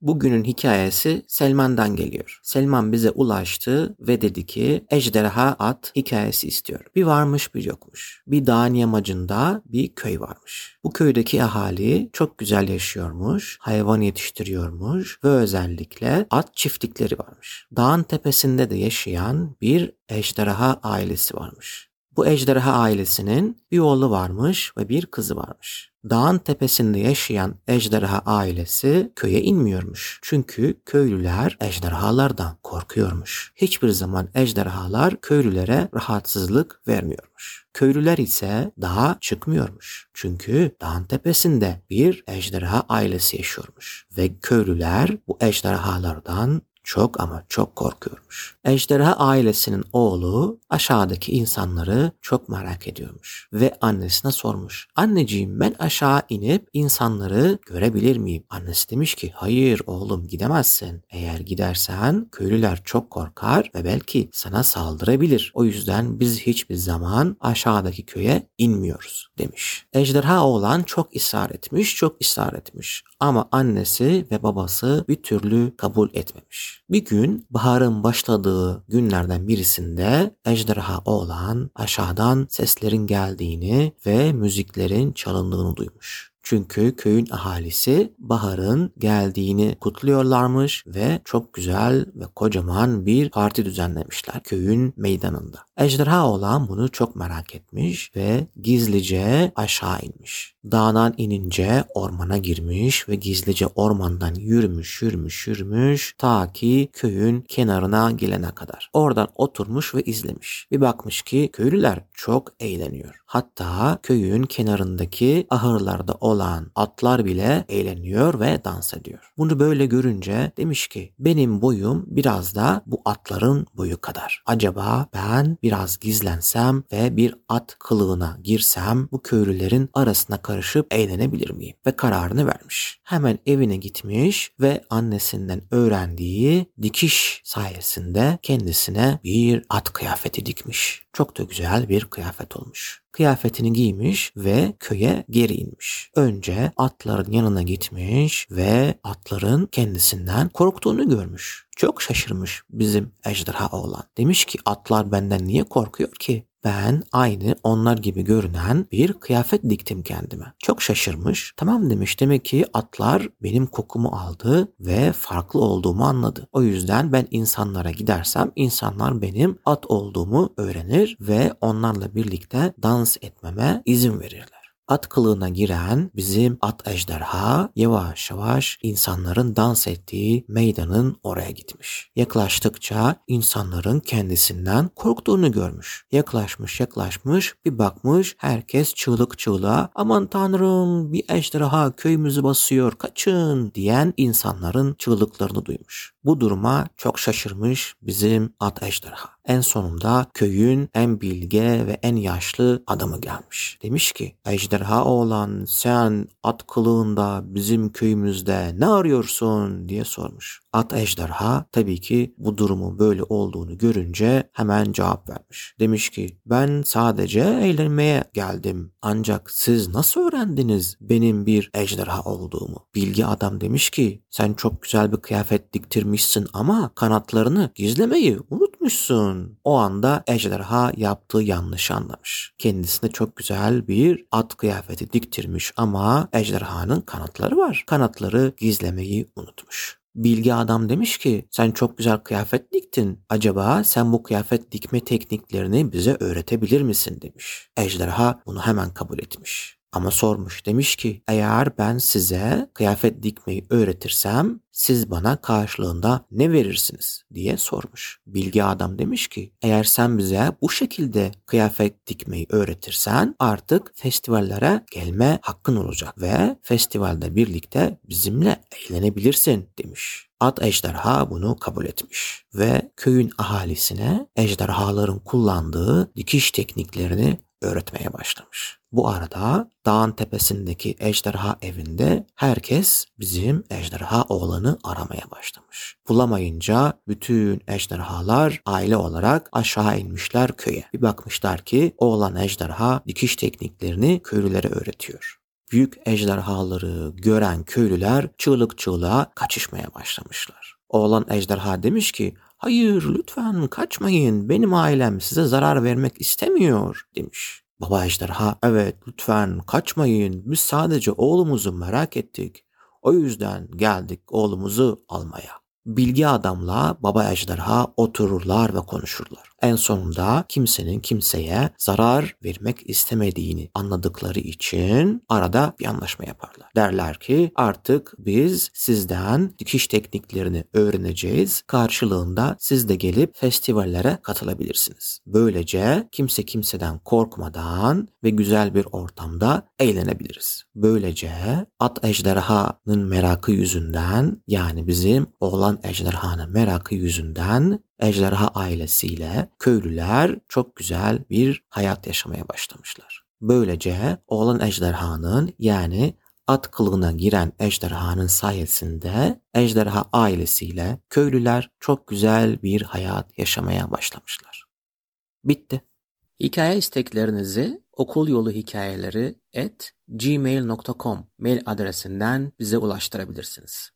Bugünün hikayesi Selman'dan geliyor. Selman bize ulaştı ve dedi ki ejderha at hikayesi istiyor. Bir varmış bir yokmuş. Bir dağın yamacında bir köy varmış. Bu köydeki ahali çok güzel yaşıyormuş, hayvan yetiştiriyormuş ve özellikle at çiftlikleri varmış. Dağın tepesinde de yaşayan bir ejderha ailesi varmış. Bu ejderha ailesinin bir oğlu varmış ve bir kızı varmış. Dağın tepesinde yaşayan ejderha ailesi köye inmiyormuş. Çünkü köylüler ejderhalardan korkuyormuş. Hiçbir zaman ejderhalar köylülere rahatsızlık vermiyormuş. Köylüler ise dağa çıkmıyormuş. Çünkü dağın tepesinde bir ejderha ailesi yaşıyormuş. Ve köylüler bu ejderhalardan çok ama çok korkuyormuş. Ejderha ailesinin oğlu aşağıdaki insanları çok merak ediyormuş ve annesine sormuş. Anneciğim ben aşağı inip insanları görebilir miyim? Annesi demiş ki hayır oğlum gidemezsin. Eğer gidersen köylüler çok korkar ve belki sana saldırabilir. O yüzden biz hiçbir zaman aşağıdaki köye inmiyoruz demiş. Ejderha oğlan çok ısrar etmiş, çok ısrar etmiş. Ama annesi ve babası bir türlü kabul etmemiş. Bir gün baharın başladığı günlerden birisinde ejderha oğlan aşağıdan seslerin geldiğini ve müziklerin çalındığını duymuş. Çünkü köyün ahalisi baharın geldiğini kutluyorlarmış ve çok güzel ve kocaman bir parti düzenlemişler köyün meydanında. Ejderha olan bunu çok merak etmiş ve gizlice aşağı inmiş. Dağdan inince ormana girmiş ve gizlice ormandan yürümüş yürümüş yürümüş ta ki köyün kenarına gelene kadar. Oradan oturmuş ve izlemiş. Bir bakmış ki köylüler çok eğleniyor. Hatta köyün kenarındaki ahırlarda olan atlar bile eğleniyor ve dans ediyor. Bunu böyle görünce demiş ki benim boyum biraz da bu atların boyu kadar. Acaba ben biraz gizlensem ve bir at kılığına girsem bu köylülerin arasına karışıp eğlenebilir miyim? Ve kararını vermiş. Hemen evine gitmiş ve annesinden öğrendiği dikiş sayesinde kendisine bir at kıyafeti dikmiş. Çok da güzel bir kıyafet olmuş. Kıyafetini giymiş ve köye geri inmiş. Önce atların yanına gitmiş ve atların kendisinden korktuğunu görmüş. Çok şaşırmış bizim ejderha oğlan. Demiş ki atlar benden niye korkuyor ki? Ben aynı onlar gibi görünen bir kıyafet diktim kendime. Çok şaşırmış. Tamam demiş demek ki atlar benim kokumu aldı ve farklı olduğumu anladı. O yüzden ben insanlara gidersem insanlar benim at olduğumu öğrenir ve onlarla birlikte dans etmeme izin verirler at kılığına giren bizim at ejderha yavaş yavaş insanların dans ettiği meydanın oraya gitmiş. Yaklaştıkça insanların kendisinden korktuğunu görmüş. Yaklaşmış yaklaşmış bir bakmış herkes çığlık çığlığa aman tanrım bir ejderha köyümüzü basıyor kaçın diyen insanların çığlıklarını duymuş. Bu duruma çok şaşırmış bizim at ejderha. En sonunda köyün en bilge ve en yaşlı adamı gelmiş. Demiş ki ejderha oğlan sen at kılığında bizim köyümüzde ne arıyorsun diye sormuş. At ejderha tabii ki bu durumun böyle olduğunu görünce hemen cevap vermiş. Demiş ki ben sadece eğlenmeye geldim. Ancak siz nasıl öğrendiniz benim bir ejderha olduğumu? Bilgi adam demiş ki sen çok güzel bir kıyafet diktirmişsin ama kanatlarını gizlemeyi unutmuşsun. O anda ejderha yaptığı yanlış anlamış. Kendisine çok güzel bir at kıyafeti diktirmiş ama ejderhanın kanatları var. Kanatları gizlemeyi unutmuş. Bilgi adam demiş ki sen çok güzel kıyafet diktin. Acaba sen bu kıyafet dikme tekniklerini bize öğretebilir misin demiş. Ejderha bunu hemen kabul etmiş. Ama sormuş demiş ki eğer ben size kıyafet dikmeyi öğretirsem siz bana karşılığında ne verirsiniz diye sormuş. Bilgi adam demiş ki eğer sen bize bu şekilde kıyafet dikmeyi öğretirsen artık festivallere gelme hakkın olacak ve festivalde birlikte bizimle eğlenebilirsin demiş. At ejderha bunu kabul etmiş ve köyün ahalisine ejderhaların kullandığı dikiş tekniklerini öğretmeye başlamış. Bu arada dağın tepesindeki ejderha evinde herkes bizim ejderha oğlanı aramaya başlamış. Bulamayınca bütün ejderhalar aile olarak aşağı inmişler köye. Bir bakmışlar ki oğlan ejderha dikiş tekniklerini köylülere öğretiyor. büyük ejderhaları gören köylüler çığlık çığlığa kaçışmaya başlamışlar. Oğlan ejderha demiş ki hayır lütfen kaçmayın benim ailem size zarar vermek istemiyor demiş. Baba ejderha evet lütfen kaçmayın biz sadece oğlumuzu merak ettik. O yüzden geldik oğlumuzu almaya. Bilgi adamla baba ejderha otururlar ve konuşurlar. En sonunda kimsenin kimseye zarar vermek istemediğini anladıkları için arada bir anlaşma yaparlar. Derler ki artık biz sizden dikiş tekniklerini öğreneceğiz. Karşılığında siz de gelip festivallere katılabilirsiniz. Böylece kimse kimseden korkmadan ve güzel bir ortamda eğlenebiliriz. Böylece at ejderhanın merakı yüzünden yani bizim oğlan ejderhanın merakı yüzünden ejderha ailesiyle köylüler çok güzel bir hayat yaşamaya başlamışlar. Böylece oğlan ejderhanın yani at kılığına giren ejderhanın sayesinde ejderha ailesiyle köylüler çok güzel bir hayat yaşamaya başlamışlar. Bitti. Hikaye isteklerinizi okul yolu hikayeleri at gmail.com mail adresinden bize ulaştırabilirsiniz.